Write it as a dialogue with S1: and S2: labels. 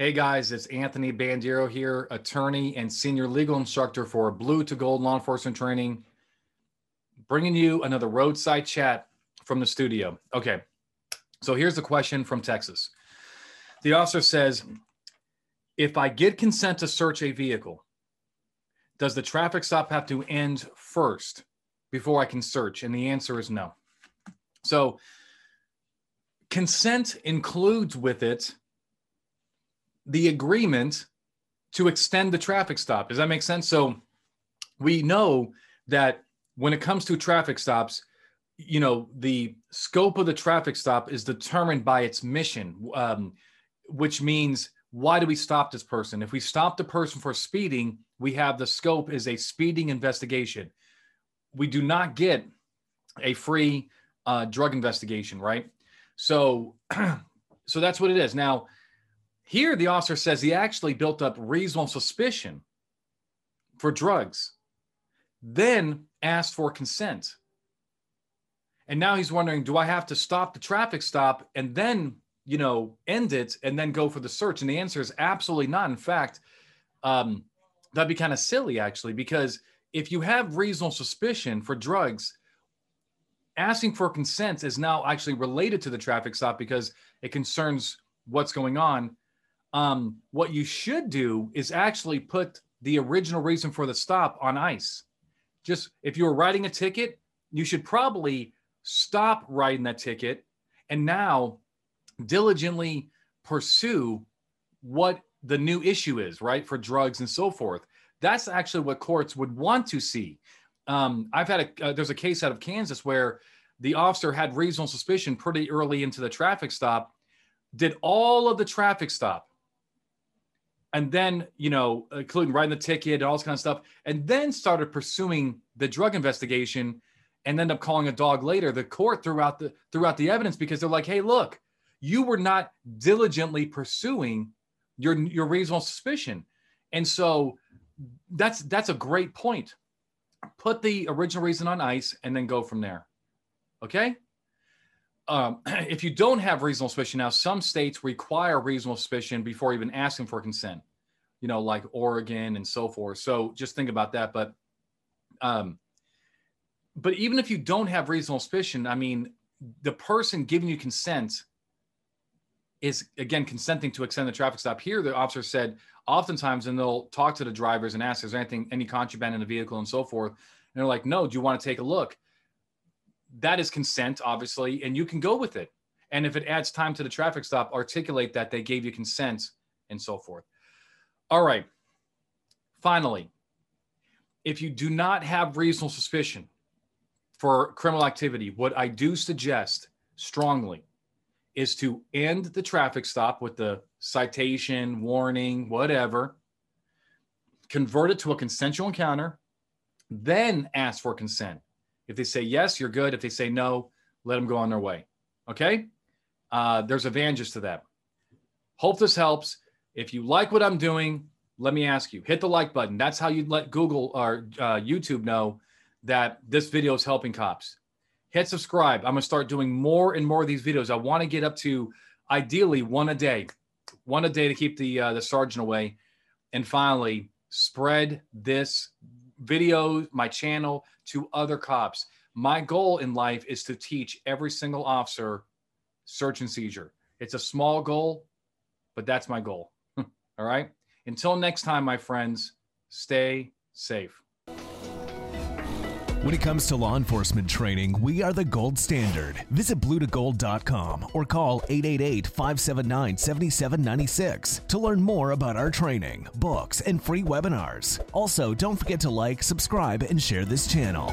S1: Hey guys, it's Anthony Bandiero here, attorney and senior legal instructor for Blue to Gold Law Enforcement Training, bringing you another roadside chat from the studio. Okay, so here's the question from Texas. The officer says, If I get consent to search a vehicle, does the traffic stop have to end first before I can search? And the answer is no. So, consent includes with it the agreement to extend the traffic stop. Does that make sense? So we know that when it comes to traffic stops, you know, the scope of the traffic stop is determined by its mission, um, which means why do we stop this person? If we stop the person for speeding, we have the scope is a speeding investigation. We do not get a free uh, drug investigation, right? So, so that's what it is. Now, here, the officer says he actually built up reasonable suspicion for drugs, then asked for consent. And now he's wondering, do I have to stop the traffic stop and then, you know, end it and then go for the search? And the answer is absolutely not. In fact, um, that'd be kind of silly, actually, because if you have reasonable suspicion for drugs, asking for consent is now actually related to the traffic stop because it concerns what's going on um, what you should do is actually put the original reason for the stop on ice. Just if you were writing a ticket, you should probably stop writing that ticket and now diligently pursue what the new issue is, right? For drugs and so forth. That's actually what courts would want to see. Um, I've had a, uh, there's a case out of Kansas where the officer had reasonable suspicion pretty early into the traffic stop, did all of the traffic stop, and then you know including writing the ticket and all this kind of stuff and then started pursuing the drug investigation and end up calling a dog later. The court threw out the throughout the evidence because they're like hey look you were not diligently pursuing your your reasonable suspicion. And so that's that's a great point. Put the original reason on ice and then go from there. Okay um, if you don't have reasonable suspicion, now some states require reasonable suspicion before even asking for consent, you know, like Oregon and so forth. So just think about that. But, um, but even if you don't have reasonable suspicion, I mean, the person giving you consent is again consenting to extend the traffic stop. Here, the officer said oftentimes, and they'll talk to the drivers and ask, "Is there anything, any contraband in the vehicle, and so forth?" And they're like, "No. Do you want to take a look?" That is consent, obviously, and you can go with it. And if it adds time to the traffic stop, articulate that they gave you consent and so forth. All right. Finally, if you do not have reasonable suspicion for criminal activity, what I do suggest strongly is to end the traffic stop with the citation, warning, whatever, convert it to a consensual encounter, then ask for consent. If they say yes, you're good. If they say no, let them go on their way. Okay? Uh, there's advantages to that. Hope this helps. If you like what I'm doing, let me ask you hit the like button. That's how you let Google or uh, YouTube know that this video is helping cops. Hit subscribe. I'm going to start doing more and more of these videos. I want to get up to ideally one a day, one a day to keep the uh, the sergeant away. And finally, spread this video, my channel to other cops. My goal in life is to teach every single officer search and seizure. It's a small goal, but that's my goal. All right. Until next time, my friends, stay safe.
S2: When it comes to law enforcement training, we are the gold standard. Visit bluetogold.com or call 888 579 7796 to learn more about our training, books, and free webinars. Also, don't forget to like, subscribe, and share this channel.